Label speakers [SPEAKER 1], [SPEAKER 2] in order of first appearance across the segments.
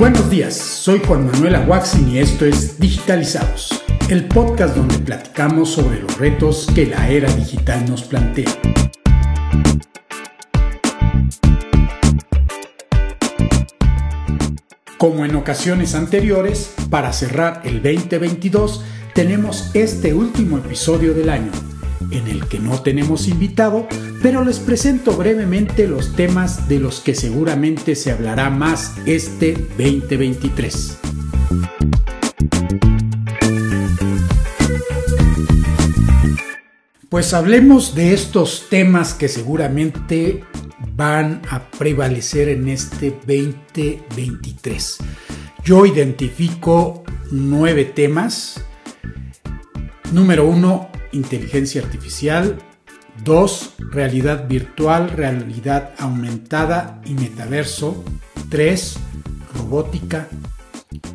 [SPEAKER 1] Buenos días, soy Juan Manuel Aguaxin y esto es Digitalizados, el podcast donde platicamos sobre los retos que la era digital nos plantea. Como en ocasiones anteriores, para cerrar el 2022, tenemos este último episodio del año, en el que no tenemos invitado, pero les presento brevemente los temas de los que seguramente se hablará más este 2023. Pues hablemos de estos temas que seguramente van a prevalecer en este 2023. Yo identifico nueve temas. Número uno, inteligencia artificial. 2. Realidad virtual, realidad aumentada y metaverso. 3. Robótica.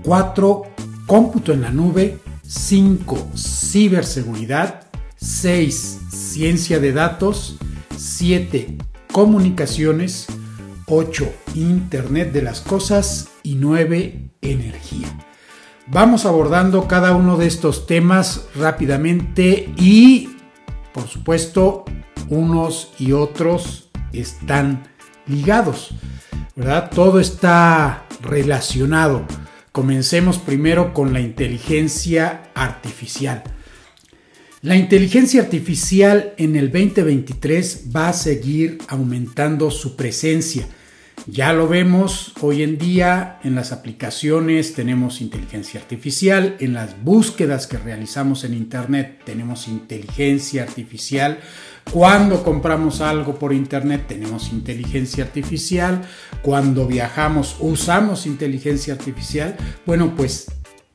[SPEAKER 1] 4. Cómputo en la nube. 5. Ciberseguridad. 6. Ciencia de datos. 7. Comunicaciones. 8. Internet de las cosas. Y 9. Energía. Vamos abordando cada uno de estos temas rápidamente y, por supuesto, unos y otros están ligados, ¿verdad? Todo está relacionado. Comencemos primero con la inteligencia artificial. La inteligencia artificial en el 2023 va a seguir aumentando su presencia ya lo vemos hoy en día en las aplicaciones, tenemos inteligencia artificial, en las búsquedas que realizamos en Internet tenemos inteligencia artificial, cuando compramos algo por Internet tenemos inteligencia artificial, cuando viajamos usamos inteligencia artificial, bueno pues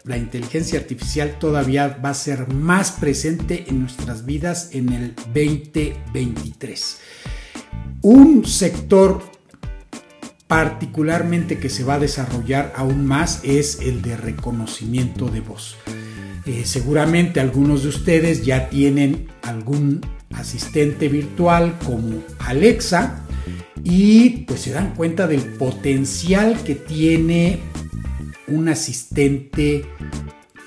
[SPEAKER 1] la inteligencia artificial todavía va a ser más presente en nuestras vidas en el 2023. Un sector particularmente que se va a desarrollar aún más es el de reconocimiento de voz. Eh, seguramente algunos de ustedes ya tienen algún asistente virtual como Alexa y pues se dan cuenta del potencial que tiene un asistente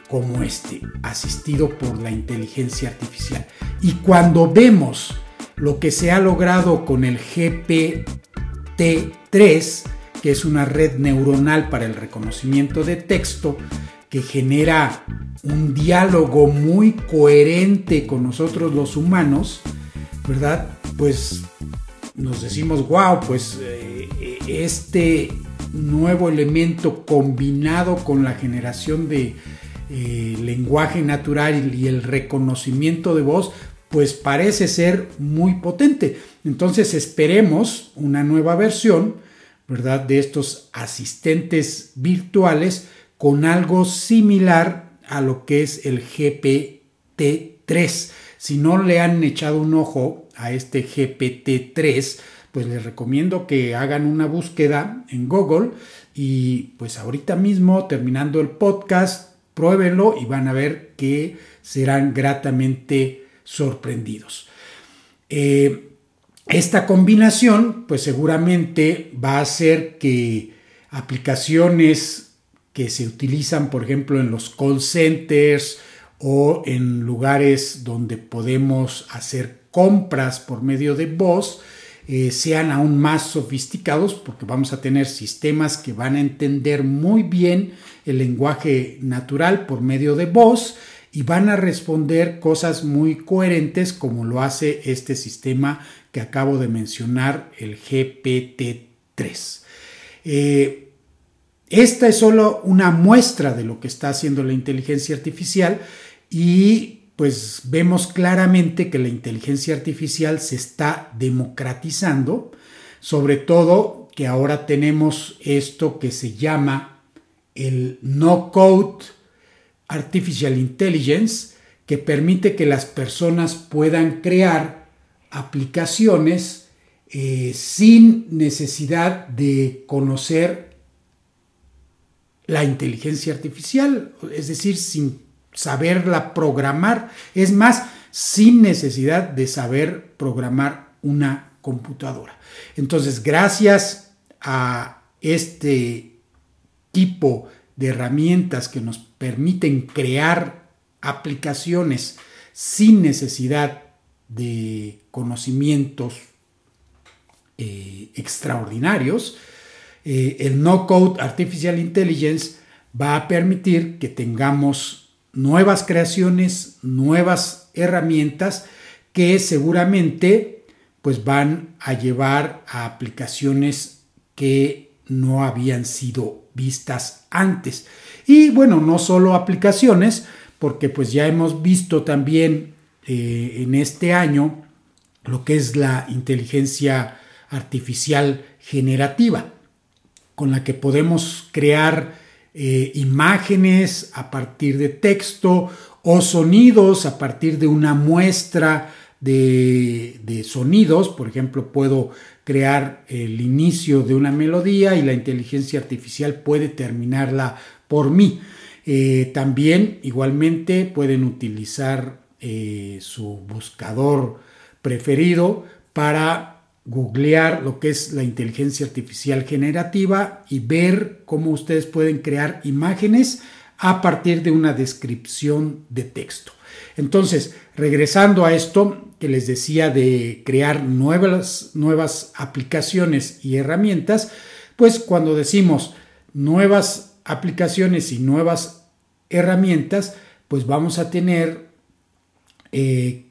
[SPEAKER 1] como este, asistido por la inteligencia artificial. Y cuando vemos lo que se ha logrado con el GPT 3, que es una red neuronal para el reconocimiento de texto, que genera un diálogo muy coherente con nosotros los humanos, ¿verdad? Pues nos decimos, wow, pues eh, este nuevo elemento combinado con la generación de eh, lenguaje natural y el reconocimiento de voz, pues parece ser muy potente. Entonces esperemos una nueva versión, ¿verdad? De estos asistentes virtuales con algo similar a lo que es el GPT-3. Si no le han echado un ojo a este GPT-3, pues les recomiendo que hagan una búsqueda en Google y pues ahorita mismo terminando el podcast, pruébenlo y van a ver que serán gratamente sorprendidos. Eh, esta combinación, pues seguramente va a hacer que aplicaciones que se utilizan, por ejemplo, en los call centers o en lugares donde podemos hacer compras por medio de voz, eh, sean aún más sofisticados porque vamos a tener sistemas que van a entender muy bien el lenguaje natural por medio de voz y van a responder cosas muy coherentes como lo hace este sistema que acabo de mencionar, el GPT-3. Eh, esta es solo una muestra de lo que está haciendo la inteligencia artificial y pues vemos claramente que la inteligencia artificial se está democratizando, sobre todo que ahora tenemos esto que se llama el no code Artificial Intelligence que permite que las personas puedan crear aplicaciones eh, sin necesidad de conocer la inteligencia artificial, es decir, sin saberla programar, es más, sin necesidad de saber programar una computadora. Entonces, gracias a este tipo de herramientas que nos permiten crear aplicaciones sin necesidad de conocimientos eh, extraordinarios, eh, el no-code Artificial Intelligence va a permitir que tengamos nuevas creaciones, nuevas herramientas que seguramente pues van a llevar a aplicaciones que no habían sido vistas antes. Y bueno, no solo aplicaciones, porque pues ya hemos visto también eh, en este año lo que es la inteligencia artificial generativa, con la que podemos crear eh, imágenes a partir de texto o sonidos a partir de una muestra de, de, sonidos. Por ejemplo, puedo crear el inicio de una melodía y la inteligencia artificial puede terminarla por mí. Eh, también igualmente pueden utilizar eh, su buscador preferido para googlear lo que es la inteligencia artificial generativa y ver cómo ustedes pueden crear imágenes a partir de una descripción de texto. Entonces, regresando a esto que les decía de crear nuevas, nuevas aplicaciones y herramientas, pues cuando decimos nuevas aplicaciones y nuevas herramientas, pues vamos a tener eh,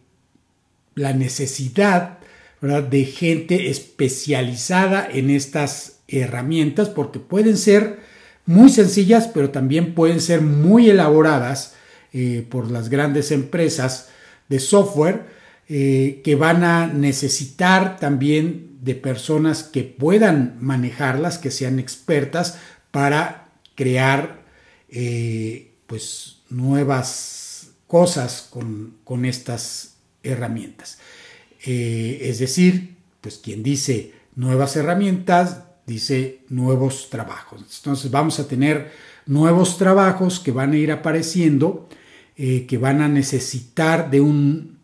[SPEAKER 1] la necesidad de gente especializada en estas herramientas porque pueden ser muy sencillas, pero también pueden ser muy elaboradas eh, por las grandes empresas de software eh, que van a necesitar también de personas que puedan manejarlas, que sean expertas para crear eh, pues nuevas cosas con, con estas herramientas. Es decir, pues quien dice nuevas herramientas, dice nuevos trabajos. Entonces vamos a tener nuevos trabajos que van a ir apareciendo, eh, que van a necesitar de un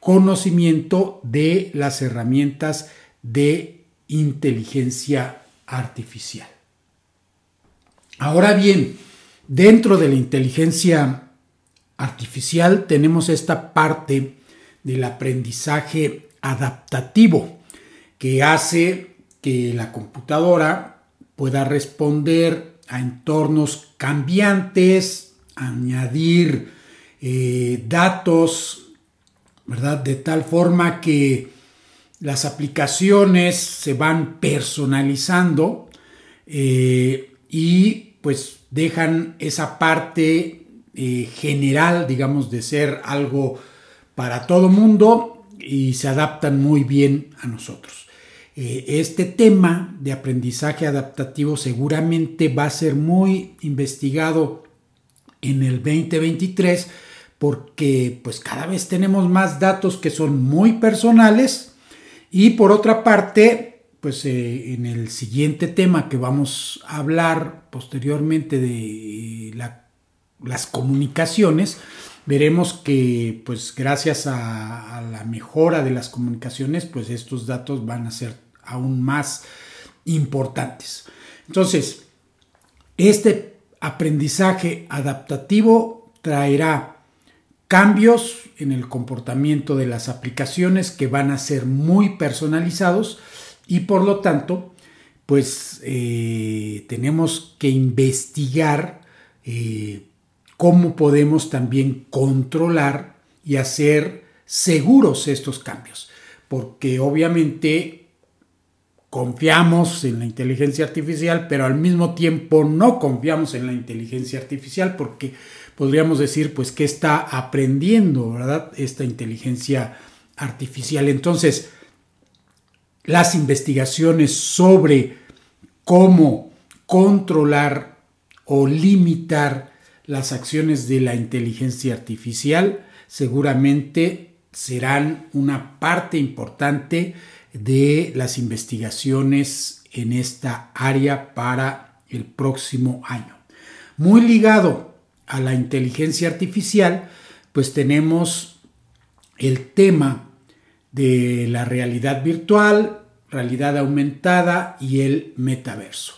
[SPEAKER 1] conocimiento de las herramientas de inteligencia artificial. Ahora bien, dentro de la inteligencia artificial tenemos esta parte del aprendizaje adaptativo, que hace que la computadora pueda responder a entornos cambiantes, añadir eh, datos, ¿verdad? De tal forma que las aplicaciones se van personalizando eh, y pues dejan esa parte eh, general, digamos, de ser algo para todo mundo y se adaptan muy bien a nosotros. Este tema de aprendizaje adaptativo seguramente va a ser muy investigado en el 2023 porque pues cada vez tenemos más datos que son muy personales y por otra parte pues eh, en el siguiente tema que vamos a hablar posteriormente de las comunicaciones veremos que pues gracias a, la mejora de las comunicaciones pues estos datos van a ser aún más importantes. Entonces, este aprendizaje adaptativo traerá cambios en el comportamiento de las aplicaciones que van a ser muy personalizados y por lo tanto pues eh, tenemos que investigar eh, cómo podemos también controlar y hacer seguros estos cambios. Porque obviamente confiamos en la inteligencia artificial, pero al mismo tiempo no confiamos en la inteligencia artificial porque podríamos decir pues que está aprendiendo. Esta inteligencia artificial. Entonces, las investigaciones sobre cómo controlar o limitar las acciones de la inteligencia artificial seguramente serán una parte importante de las investigaciones en esta área para el próximo año. Muy ligado a la inteligencia artificial, pues tenemos el tema de la realidad virtual, realidad aumentada y el metaverso.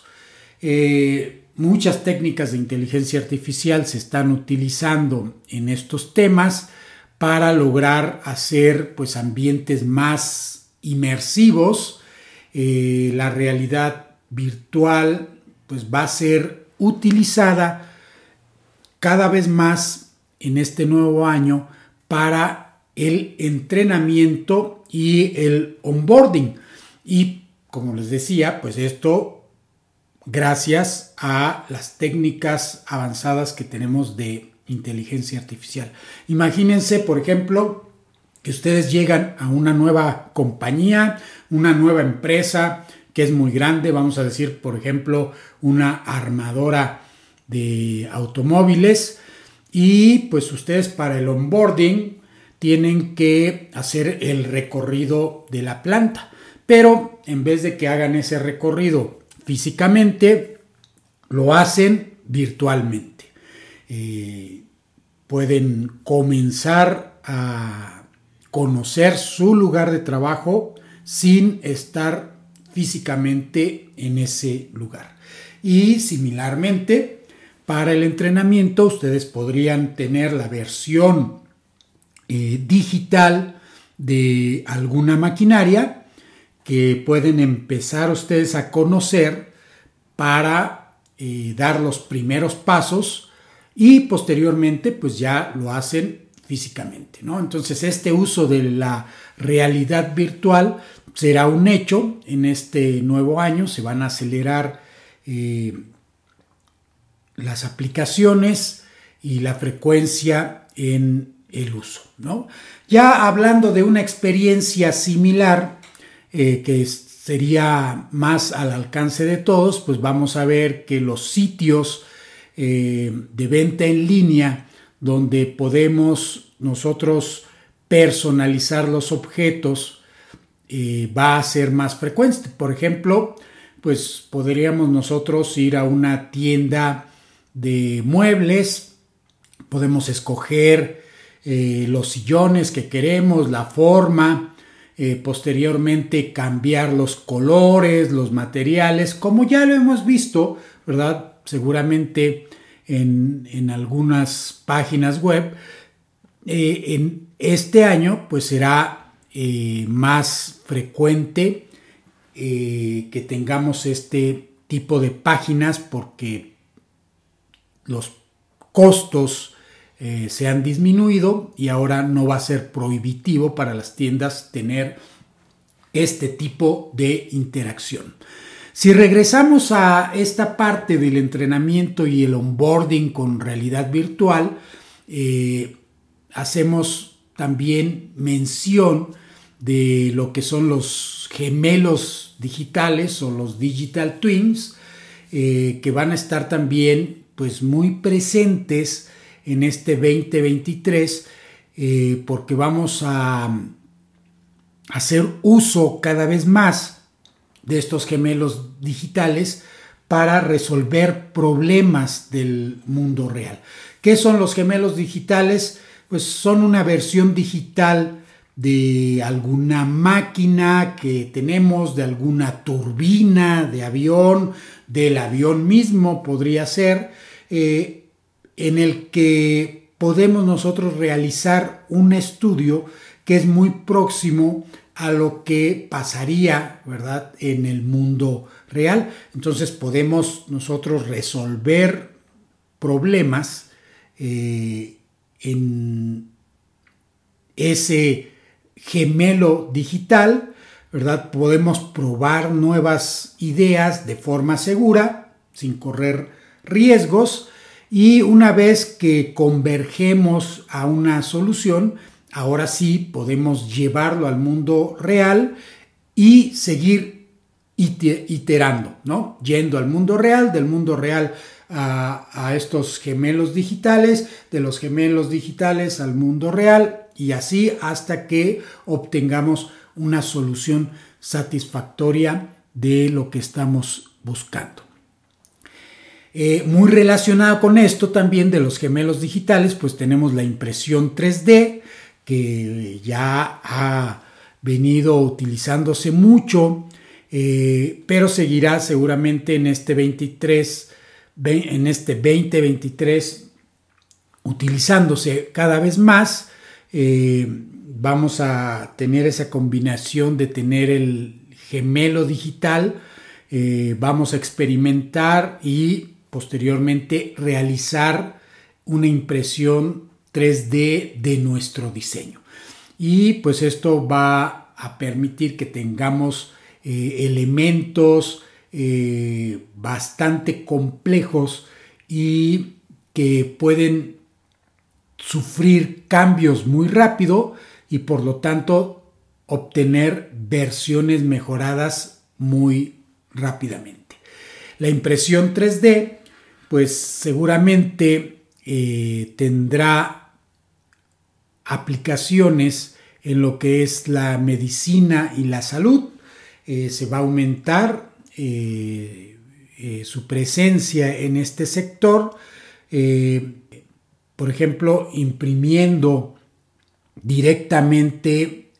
[SPEAKER 1] Eh, muchas técnicas de inteligencia artificial se están utilizando en estos temas para lograr hacer pues ambientes más inmersivos. Eh, la realidad virtual pues va a ser utilizada cada vez más en este nuevo año para el entrenamiento y el onboarding. Y como les decía, pues esto gracias a las técnicas avanzadas que tenemos de inteligencia artificial. Imagínense, por ejemplo, que ustedes llegan a una nueva compañía, una nueva empresa que es muy grande, vamos a decir, por ejemplo, una armadora de automóviles y pues ustedes para el onboarding tienen que hacer el recorrido de la planta, pero en vez de que hagan ese recorrido físicamente, lo hacen virtualmente. Eh, pueden comenzar a conocer su lugar de trabajo sin estar físicamente en ese lugar. Y similarmente, para el entrenamiento ustedes podrían tener la versión eh, digital de alguna maquinaria que pueden empezar ustedes a conocer para eh, dar los primeros pasos y posteriormente pues ya lo hacen físicamente, ¿no? Entonces este uso de la realidad virtual será un hecho en este nuevo año, se van a acelerar eh, las aplicaciones y la frecuencia en el uso. ¿no? Ya hablando de una experiencia similar eh, que sería más al alcance de todos, pues vamos a ver que los sitios eh, de venta en línea donde podemos nosotros personalizar los objetos eh, va a ser más frecuente. Por ejemplo, pues podríamos nosotros ir a una tienda de muebles, podemos escoger eh, los sillones que queremos, la forma, eh, posteriormente cambiar los colores, los materiales, como ya lo hemos visto, ¿verdad? Seguramente en, algunas páginas web. Eh, en este año, pues será más frecuente que tengamos este tipo de páginas porque los costos eh, se han disminuido y ahora no va a ser prohibitivo para las tiendas tener este tipo de interacción. Si regresamos a esta parte del entrenamiento y el onboarding con realidad virtual, eh, hacemos también mención de lo que son los gemelos digitales o los digital twins, eh, que van a estar también pues muy presentes en este 2023 eh, porque vamos a hacer uso cada vez más de estos gemelos digitales para resolver problemas del mundo real. ¿Qué son los gemelos digitales? Pues son una versión digital de alguna máquina que tenemos, de alguna turbina de avión, del avión mismo podría ser, eh, en el que podemos nosotros realizar un estudio que es muy próximo a lo que pasaría, ¿verdad?, en el mundo real. Entonces podemos nosotros resolver problemas eh, en ese gemelo digital, ¿verdad? Podemos probar nuevas ideas de forma segura, sin correr riesgos y una vez que convergemos a una solución, ahora sí podemos llevarlo al mundo real y seguir iterando, ¿no? Yendo al mundo real, del mundo real a, a, estos gemelos digitales, de los gemelos digitales al mundo real y así hasta que obtengamos una solución satisfactoria de lo que estamos buscando. Eh, muy relacionado con esto también de los gemelos digitales, pues tenemos la impresión 3D, que ya ha venido utilizándose mucho, eh, pero seguirá seguramente en este 23 en este 2023 utilizándose cada vez más. Eh, vamos a tener esa combinación de tener el gemelo digital, vamos a experimentar y posteriormente realizar una impresión 3D de nuestro diseño. Y pues esto va a permitir que tengamos eh, elementos eh, bastante complejos y que pueden sufrir cambios muy rápido y por lo tanto obtener versiones mejoradas muy rápidamente. La impresión 3D pues seguramente eh, tendrá aplicaciones en lo que es la medicina y la salud. Eh, se va a aumentar eh, su presencia en este sector, por ejemplo, imprimiendo directamente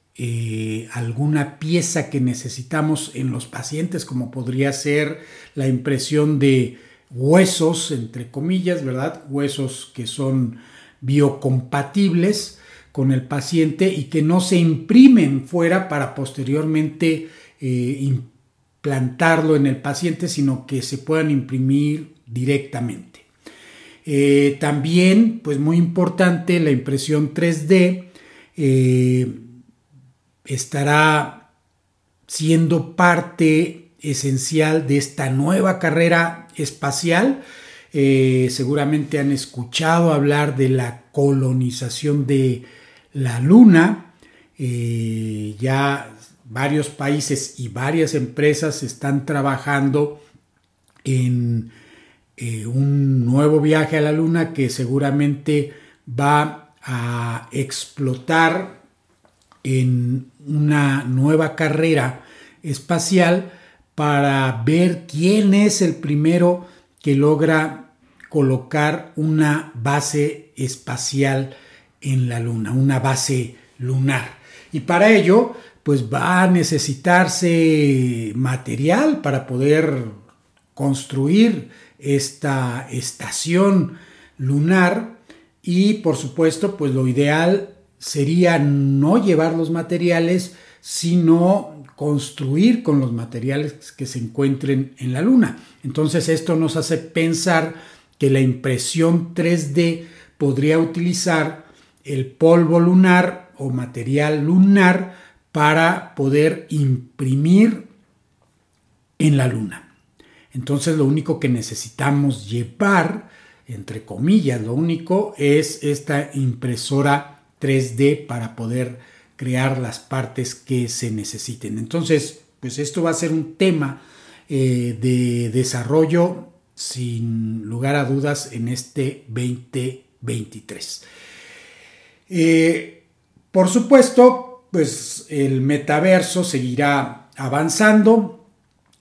[SPEAKER 1] alguna pieza que necesitamos en los pacientes, como podría ser la impresión de huesos, entre comillas, ¿verdad? Huesos que son biocompatibles con el paciente y que no se imprimen fuera para posteriormente eh, implantarlo en el paciente, sino que se puedan imprimir directamente. Eh, también, pues muy importante, la impresión 3D eh, estará siendo parte esencial de esta nueva carrera espacial. Eh, seguramente han escuchado hablar de la colonización de la Luna. Eh, ya varios países y varias empresas están trabajando en eh, un nuevo viaje a la Luna que seguramente va a explotar en una nueva carrera espacial para ver quién es el primero que logra colocar una base espacial en la Luna, una base lunar. Y para ello, pues va a necesitarse material para poder construir esta estación lunar y por supuesto, pues lo ideal sería no llevar los materiales, sino construir con los materiales que se encuentren en la Luna. Entonces esto nos hace pensar que la impresión 3D podría utilizar el polvo lunar o material lunar para poder imprimir en la Luna. Entonces lo único que necesitamos llevar, entre comillas, lo único es esta impresora 3D para poder crear las partes que se necesiten. Entonces, pues esto va a ser un tema eh, de desarrollo sin lugar a dudas en este 2023. Eh, por supuesto, pues el metaverso seguirá avanzando,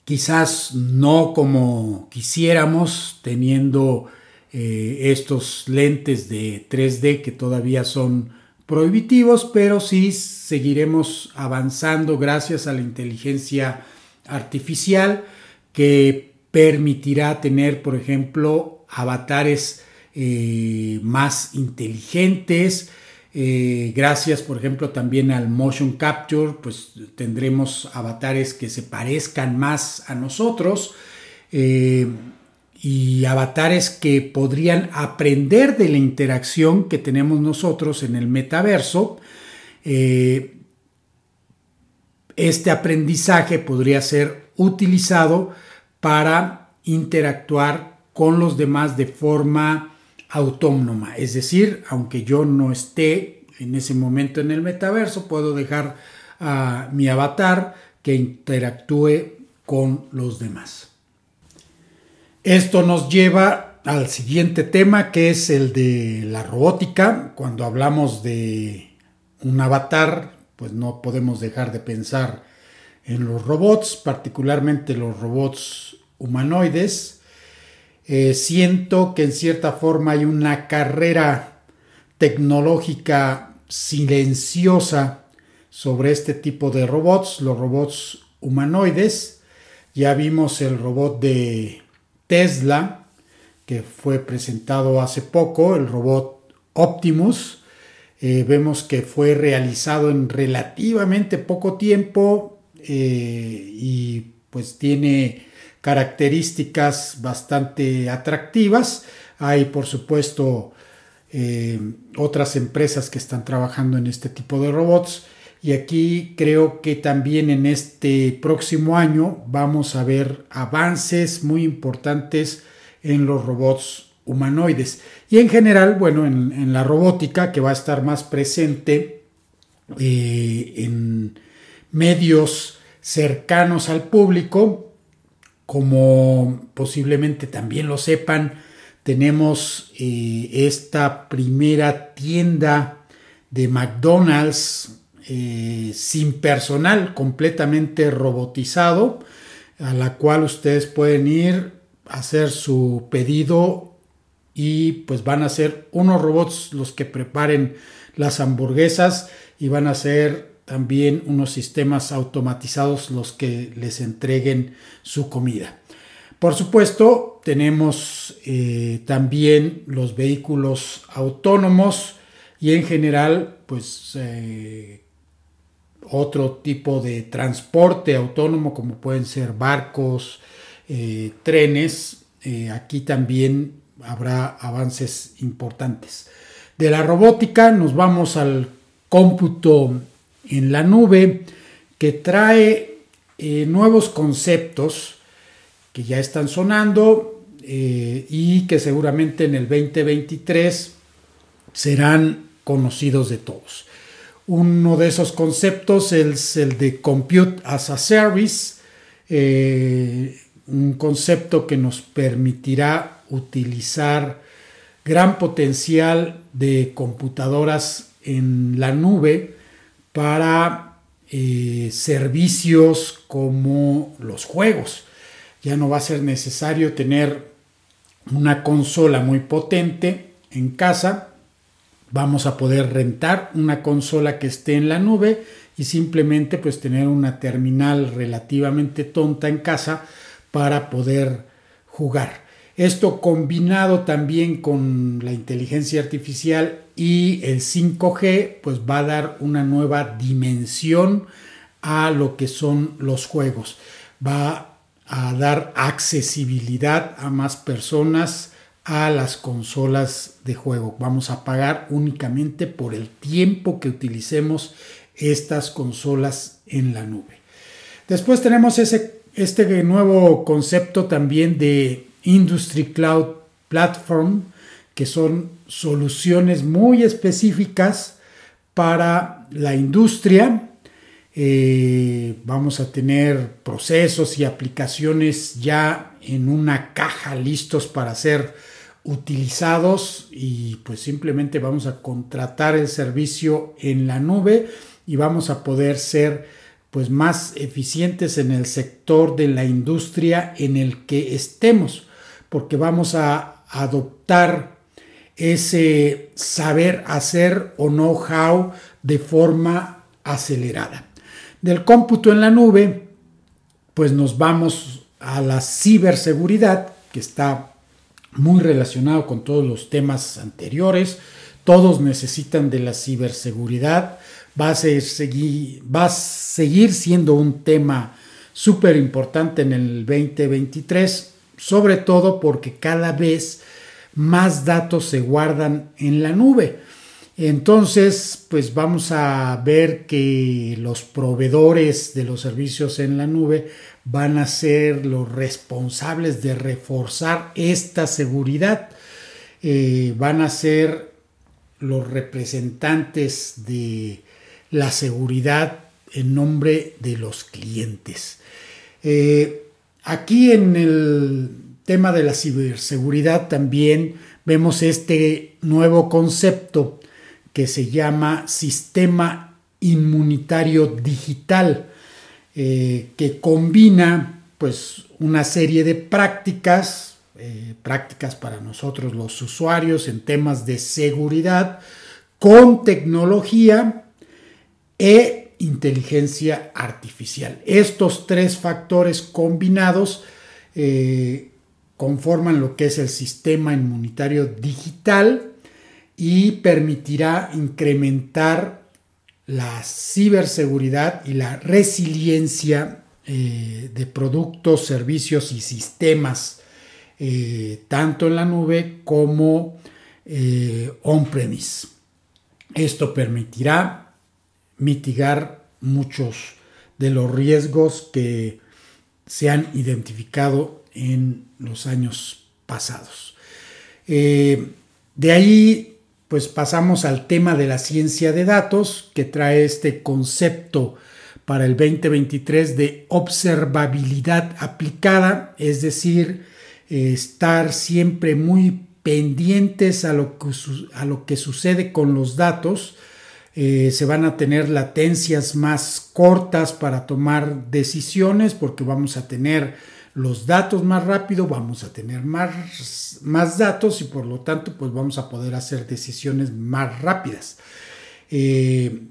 [SPEAKER 1] quizás no como quisiéramos, teniendo eh, estos lentes de 3D que todavía son prohibitivos, pero sí seguiremos avanzando gracias a la inteligencia artificial que permitirá tener, por ejemplo, avatares eh, más inteligentes. Eh, gracias, por ejemplo, también al motion capture, pues tendremos avatares que se parezcan más a nosotros. Eh, y avatares que podrían aprender de la interacción que tenemos nosotros en el metaverso. Eh, este aprendizaje podría ser utilizado para interactuar con los demás de forma autónoma. Es decir, aunque yo no esté en ese momento en el metaverso, puedo dejar a mi avatar que interactúe con los demás. Esto nos lleva al siguiente tema que es el de la robótica. Cuando hablamos de un avatar, pues no podemos dejar de pensar en los robots, particularmente los robots humanoides. Eh, siento que en cierta forma hay una carrera tecnológica silenciosa sobre este tipo de robots, los robots humanoides. Ya vimos el robot de Tesla, que fue presentado hace poco, el robot Optimus. Eh, vemos que fue realizado en relativamente poco tiempo eh, y pues tiene características bastante atractivas. Hay por supuesto eh, otras empresas que están trabajando en este tipo de robots y aquí creo que también en este próximo año vamos a ver avances muy importantes en los robots humanoides. Y en general, bueno, en, la robótica que va a estar más presente eh, en medios cercanos al público, como posiblemente también lo sepan, tenemos eh, esta primera tienda de McDonald's eh, sin personal, completamente robotizado, a la cual ustedes pueden ir a hacer su pedido y pues van a ser unos robots los que preparen las hamburguesas y van a ser también unos sistemas automatizados los que les entreguen su comida. Por supuesto, tenemos eh, también los vehículos autónomos y en general, pues eh, otro tipo de transporte autónomo como pueden ser barcos, eh, trenes. Eh, aquí también habrá avances importantes. De la robótica nos vamos al cómputo en la nube que trae eh, nuevos conceptos que ya están sonando y que seguramente en el 2023 serán conocidos de todos. Uno de esos conceptos es el de Compute as a Service, eh, un concepto que nos permitirá utilizar gran potencial de computadoras en la nube para eh, servicios como los juegos. Ya no va a ser necesario tener una consola muy potente en casa vamos a poder rentar una consola que esté en la nube y simplemente pues tener una terminal relativamente tonta en casa para poder jugar. Esto combinado también con la inteligencia artificial y el 5G pues va a dar una nueva dimensión a lo que son los juegos. Va a dar accesibilidad a más personas a las consolas de juego. Vamos a pagar únicamente por el tiempo que utilicemos estas consolas en la nube. Después tenemos ese, este nuevo concepto también de Industry Cloud Platform, que son soluciones muy específicas para la industria. Eh, vamos a tener procesos y aplicaciones ya en una caja listos para ser utilizados y pues simplemente vamos a contratar el servicio en la nube y vamos a poder ser pues más eficientes en el sector de la industria en el que estemos porque vamos a adoptar ese saber hacer o know-how de forma acelerada. Del cómputo en la nube, pues nos vamos a la ciberseguridad, que está muy relacionado con todos los temas anteriores. Todos necesitan de la ciberseguridad. Va a, seguir, va a seguir siendo un tema súper importante en el 2023, sobre todo porque cada vez más datos se guardan en la nube. Entonces, pues vamos a ver que los proveedores de los servicios en la nube van a ser los responsables de reforzar esta seguridad. Eh, van a ser los representantes de la seguridad en nombre de los clientes. Eh, aquí en el tema de la ciberseguridad también vemos este nuevo concepto que se llama sistema inmunitario digital, eh, que combina pues una serie de prácticas, eh, prácticas para nosotros los usuarios en temas de seguridad, con tecnología e inteligencia artificial. Estos tres factores combinados eh, conforman lo que es el sistema inmunitario digital y permitirá incrementar la ciberseguridad y la resiliencia eh, de productos, servicios y sistemas, eh, tanto en la nube como eh, on-premise. Esto permitirá mitigar muchos de los riesgos que se han identificado en los años pasados. de ahí pues pasamos al tema de la ciencia de datos, que trae este concepto para el 2023 de observabilidad aplicada, es decir, estar siempre muy pendientes a lo que, a lo que sucede con los datos. Eh, se van a tener latencias más cortas para tomar decisiones porque vamos a tener los datos más rápido, vamos a tener más, más datos y por lo tanto pues vamos a poder hacer decisiones más rápidas. Eh,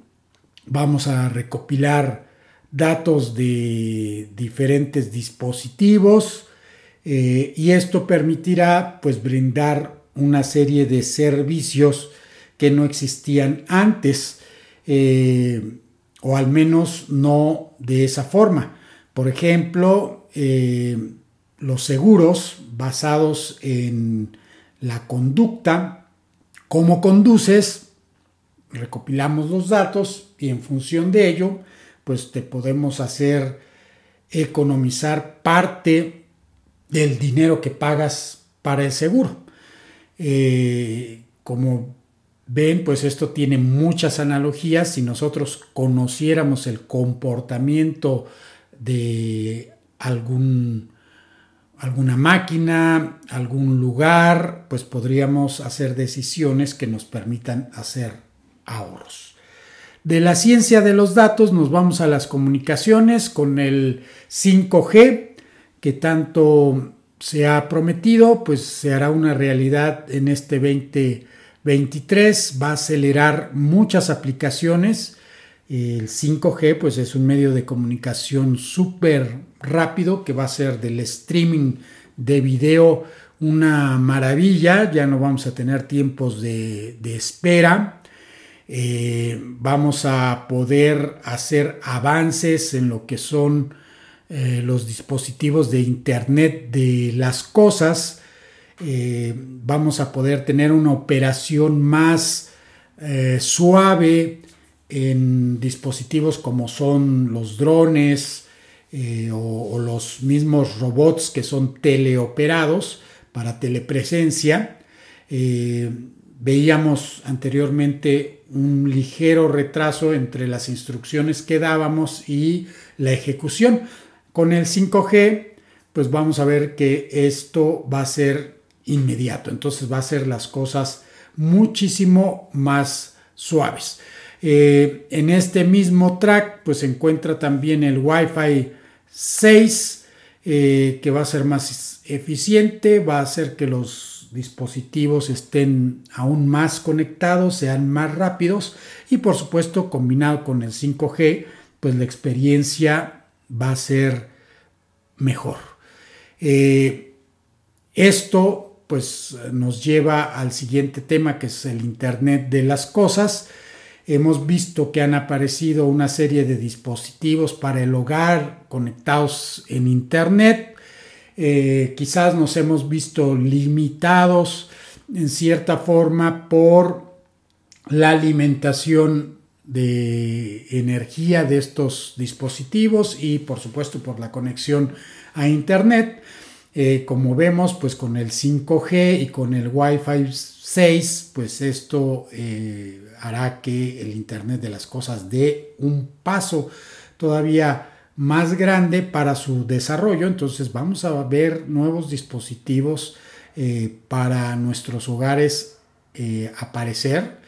[SPEAKER 1] vamos a recopilar datos de diferentes dispositivos eh, y esto permitirá pues brindar una serie de servicios que no existían antes eh, o al menos no de esa forma. Por ejemplo, eh, los seguros basados en la conducta, cómo conduces, recopilamos los datos y en función de ello, pues te podemos hacer economizar parte del dinero que pagas para el seguro. Eh, como ven, pues esto tiene muchas analogías. Si nosotros conociéramos el comportamiento de algún, alguna máquina, algún lugar, pues podríamos hacer decisiones que nos permitan hacer ahorros. De la ciencia de los datos nos vamos a las comunicaciones con el 5G, que tanto se ha prometido, pues se hará una realidad en este 2023, va a acelerar muchas aplicaciones el 5G pues es un medio de comunicación súper rápido que va a ser del streaming de video una maravilla, ya no vamos a tener tiempos de, espera, eh, vamos a poder hacer avances en lo que son eh, los dispositivos de Internet de las cosas, eh, vamos a poder tener una operación más suave, en dispositivos como son los drones eh, o, los mismos robots que son teleoperados para telepresencia. Eh, veíamos anteriormente un ligero retraso entre las instrucciones que dábamos y la ejecución. Con el 5G, pues vamos a ver que esto va a ser inmediato, entonces va a ser las cosas muchísimo más suaves. Eh, en este mismo track pues se encuentra también el Wi-Fi 6 eh, que va a ser más eficiente, va a hacer que los dispositivos estén aún más conectados, sean más rápidos y por supuesto combinado con el 5G pues la experiencia va a ser mejor. Eh, esto pues nos lleva al siguiente tema que es el Internet de las Cosas. Hemos visto que han aparecido una serie de dispositivos para el hogar conectados en Internet. Eh, quizás nos hemos visto limitados en cierta forma por la alimentación de energía de estos dispositivos y por supuesto por la conexión a Internet. Eh, como vemos, pues con el 5G y con el Wi-Fi 6, pues esto eh, hará que el Internet de las Cosas dé un paso todavía más grande para su desarrollo. Entonces vamos a ver nuevos dispositivos eh, para nuestros hogares eh, aparecer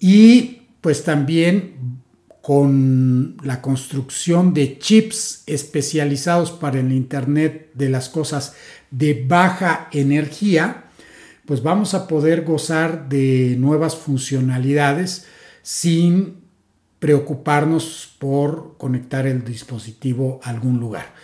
[SPEAKER 1] y pues también con la construcción de chips especializados para el Internet de las Cosas de baja energía, pues vamos a poder gozar de nuevas funcionalidades sin preocuparnos por conectar el dispositivo a algún lugar.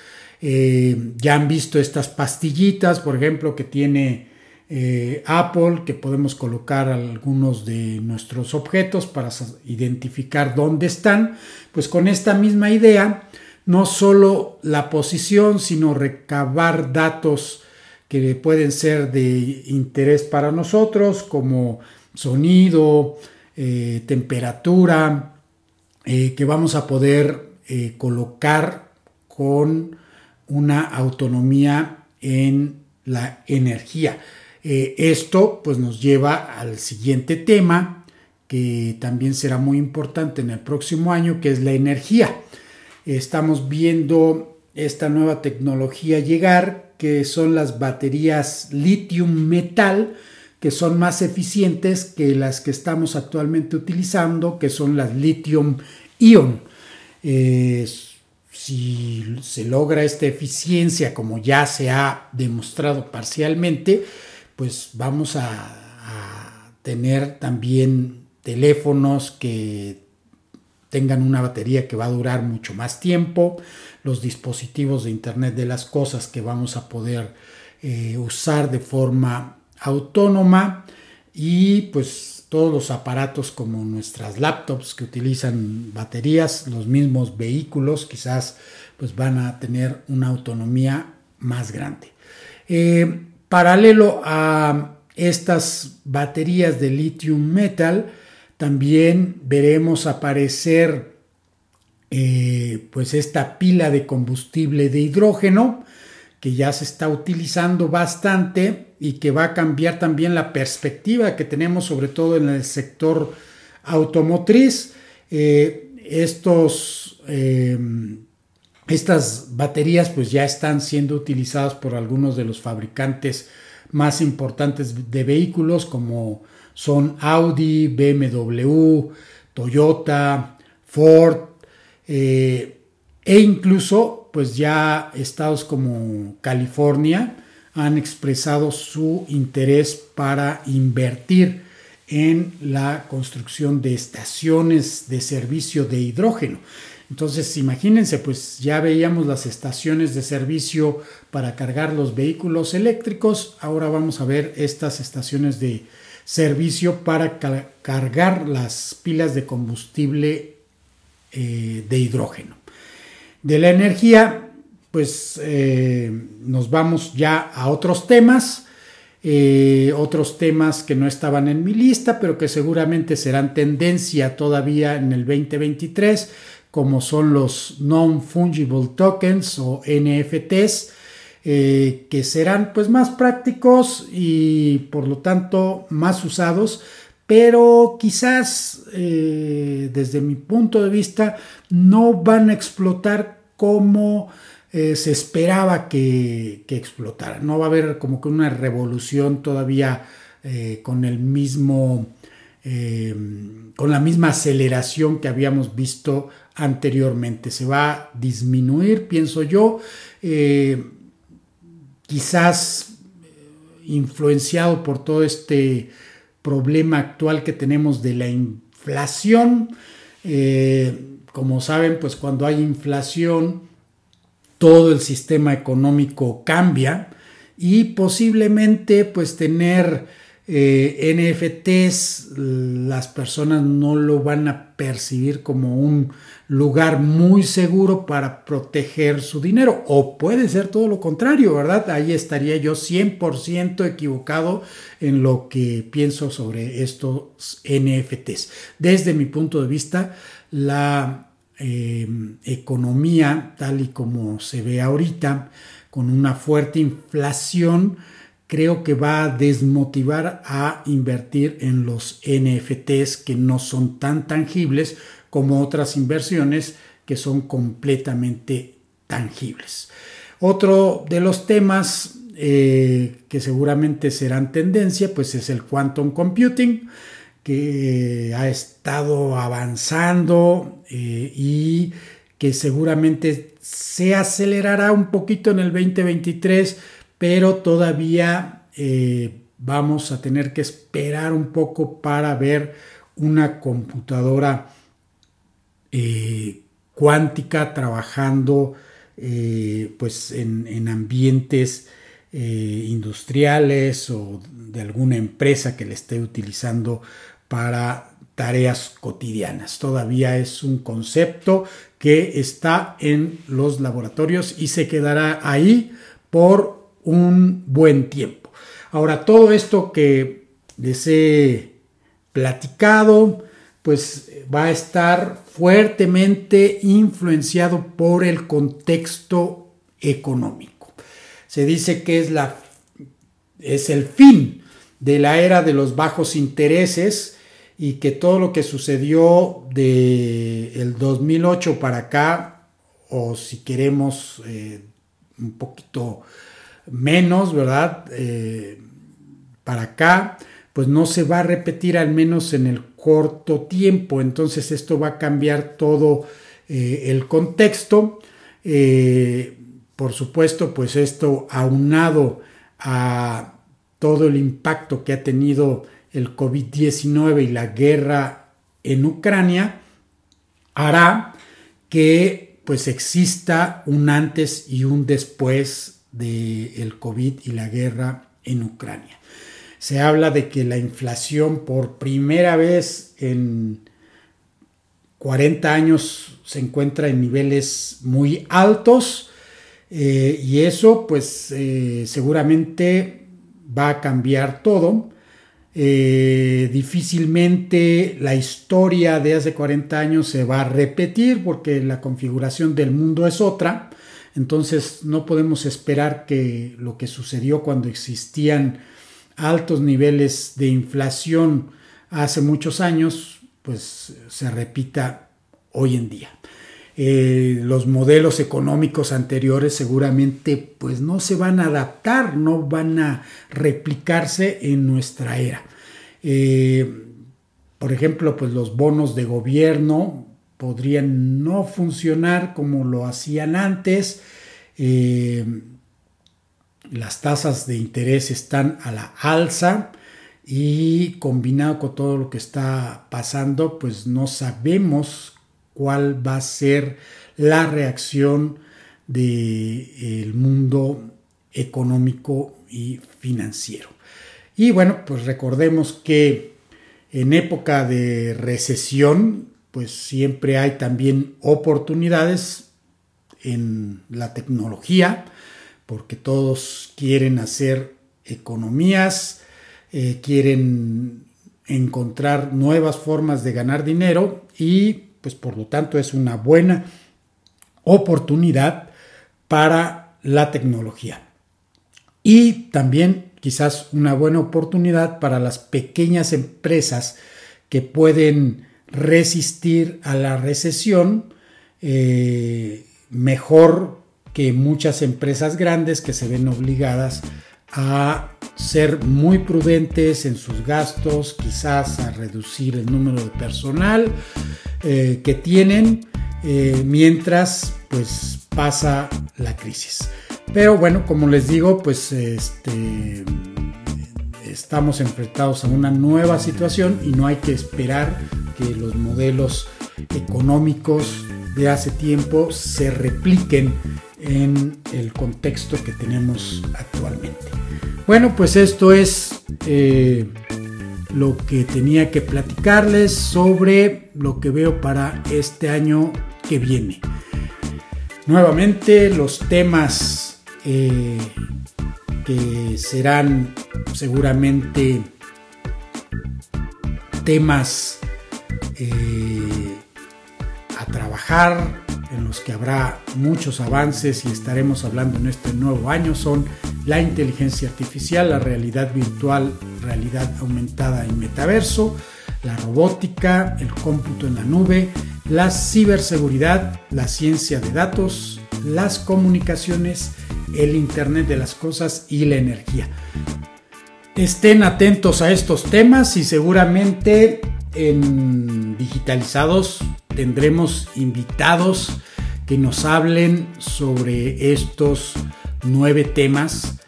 [SPEAKER 1] Eh, ya han visto estas pastillitas, por ejemplo, que tiene eh, Apple, que podemos colocar algunos de nuestros objetos para identificar dónde están. Pues con esta misma idea, no solo la posición, sino recabar datos que pueden ser de interés para nosotros, como sonido, eh, temperatura, eh, que vamos a poder eh, colocar con una autonomía en la energía. esto pues nos lleva al siguiente tema que también será muy importante en el próximo año, que es la energía. Estamos viendo esta nueva tecnología llegar, que son las baterías lithium metal, que son más eficientes que las que estamos actualmente utilizando, que son las lithium ion. Eh, si se logra esta eficiencia, como ya se ha demostrado parcialmente, pues vamos a, a tener también teléfonos que tengan una batería que va a durar mucho más tiempo, los dispositivos de Internet de las Cosas que vamos a poder eh, usar de forma autónoma y pues todos los aparatos como nuestras laptops que utilizan baterías, los mismos vehículos quizás pues van a tener una autonomía más grande. Eh, paralelo a estas baterías de lithium metal, también veremos aparecer eh, pues esta pila de combustible de hidrógeno que ya se está utilizando bastante y que va a cambiar también la perspectiva que tenemos sobre todo en el sector automotriz. Eh, estos, eh, estas baterías pues ya están siendo utilizadas por algunos de los fabricantes más importantes de vehículos como son Audi, BMW, Toyota, Ford eh, e incluso pues ya estados como California han expresado su interés para invertir en la construcción de estaciones de servicio de hidrógeno. Entonces, imagínense, pues ya veíamos las estaciones de servicio para cargar los vehículos eléctricos, ahora vamos a ver estas estaciones de servicio para cargar las pilas de combustible eh, de hidrógeno. De la energía, pues eh, nos vamos ya a otros temas, eh, otros temas que no estaban en mi lista, pero que seguramente serán tendencia todavía en el 2023, como son los non-fungible tokens o NFTs, eh, que serán pues más prácticos y por lo tanto más usados pero quizás eh, desde mi punto de vista no van a explotar como eh, se esperaba que, que explotara. No va a haber como que una revolución todavía con el mismo, con la misma aceleración que habíamos visto anteriormente. Se va a disminuir, pienso yo, quizás influenciado por todo este problema actual que tenemos de la inflación. Eh, como saben, pues cuando hay inflación, todo el sistema económico cambia y posiblemente pues tener eh, NFTs las personas no lo van a percibir como un lugar muy seguro para proteger su dinero o puede ser todo lo contrario, ¿verdad? Ahí estaría yo 100% equivocado en lo que pienso sobre estos NFTs. Desde mi punto de vista, la eh, economía tal y como se ve ahorita, con una fuerte inflación, creo que va a desmotivar a invertir en los NFTs que no son tan tangibles como otras inversiones que son completamente tangibles. Otro de los temas eh, que seguramente serán tendencia, pues es el quantum computing, que ha estado avanzando eh, y que seguramente se acelerará un poquito en el 2023, pero todavía eh, vamos a tener que esperar un poco para ver una computadora eh, cuántica trabajando eh, pues en, ambientes eh, industriales o de alguna empresa que le esté utilizando para tareas cotidianas. Todavía es un concepto que está en los laboratorios y se quedará ahí por un buen tiempo. Ahora, todo esto que les he platicado, pues va a estar fuertemente influenciado por el contexto económico. Se dice que es, la, es el fin de la era de los bajos intereses y que todo lo que sucedió de el 2008 para acá, o si queremos eh, un poquito menos, ¿verdad? Eh, para acá, pues no se va a repetir al menos en el corto tiempo. Entonces esto va a cambiar todo eh, el contexto. por supuesto, pues esto aunado a todo el impacto que ha tenido el COVID-19 y la guerra en Ucrania hará que pues exista un antes y un después del el COVID y la guerra en Ucrania. Se habla de que la inflación por primera vez en 40 años se encuentra en niveles muy altos eh, y eso pues eh, seguramente va a cambiar todo eh, difícilmente la historia de hace 40 años se va a repetir porque la configuración del mundo es otra. Entonces no podemos esperar que lo que sucedió cuando existían altos niveles de inflación hace muchos años, pues se repita hoy en día. Eh, los modelos económicos anteriores seguramente pues no se van a adaptar, no van a replicarse en nuestra era. Eh, por ejemplo, pues los bonos de gobierno podrían no funcionar como lo hacían antes. Eh, las tasas de interés están a la alza y combinado con todo lo que está pasando, pues no sabemos cuál va a ser la reacción del mundo económico y financiero. Y bueno, pues recordemos que en época de recesión, pues siempre hay también oportunidades en la tecnología, porque todos quieren hacer economías, eh, quieren encontrar nuevas formas de ganar dinero y pues por lo tanto es una buena oportunidad para la tecnología. Y también quizás una buena oportunidad para las pequeñas empresas que pueden resistir a la recesión eh, mejor que muchas empresas grandes que se ven obligadas a ser muy prudentes en sus gastos, quizás a reducir el número de personal eh, que tienen eh, mientras pues pasa la crisis. Pero bueno, como les digo, pues este, estamos enfrentados a una nueva situación y no hay que esperar que los modelos económicos de hace tiempo se repliquen en el contexto que tenemos actualmente. Bueno, pues esto es eh, lo que tenía que platicarles sobre lo que veo para este año que viene. Nuevamente los temas eh, que serán seguramente temas eh, a trabajar en los que habrá muchos avances y estaremos hablando en este nuevo año son la inteligencia artificial, la realidad virtual, realidad aumentada y metaverso, la robótica, el cómputo en la nube, la ciberseguridad, la ciencia de datos, las comunicaciones, el Internet de las Cosas y la energía. Estén atentos a estos temas y seguramente en Digitalizados tendremos invitados que nos hablen sobre estos nueve temas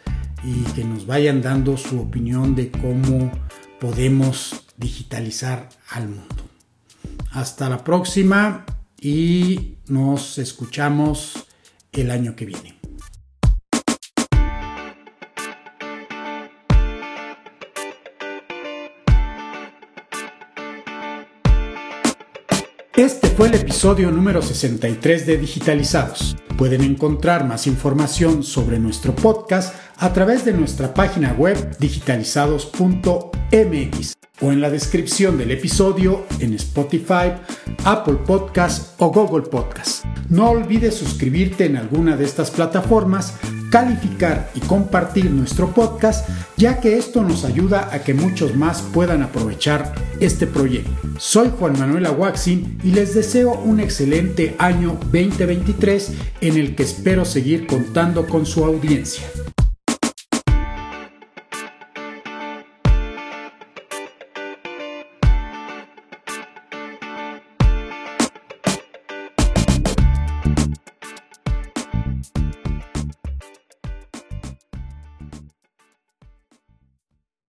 [SPEAKER 1] y que nos vayan dando su opinión de cómo podemos digitalizar al mundo. Hasta la próxima y nos escuchamos el año que viene. El episodio número 63 de Digitalizados. Pueden encontrar más información sobre nuestro podcast a través de nuestra página web digitalizados.mx o en la descripción del episodio en Spotify, Apple Podcast o Google Podcast. No olvides suscribirte en alguna de estas plataformas calificar y compartir nuestro podcast, ya que esto nos ayuda a que muchos más puedan aprovechar este proyecto. Soy Juan Manuel Aguaxin y les deseo un excelente año 2023 en el que espero seguir contando con su audiencia.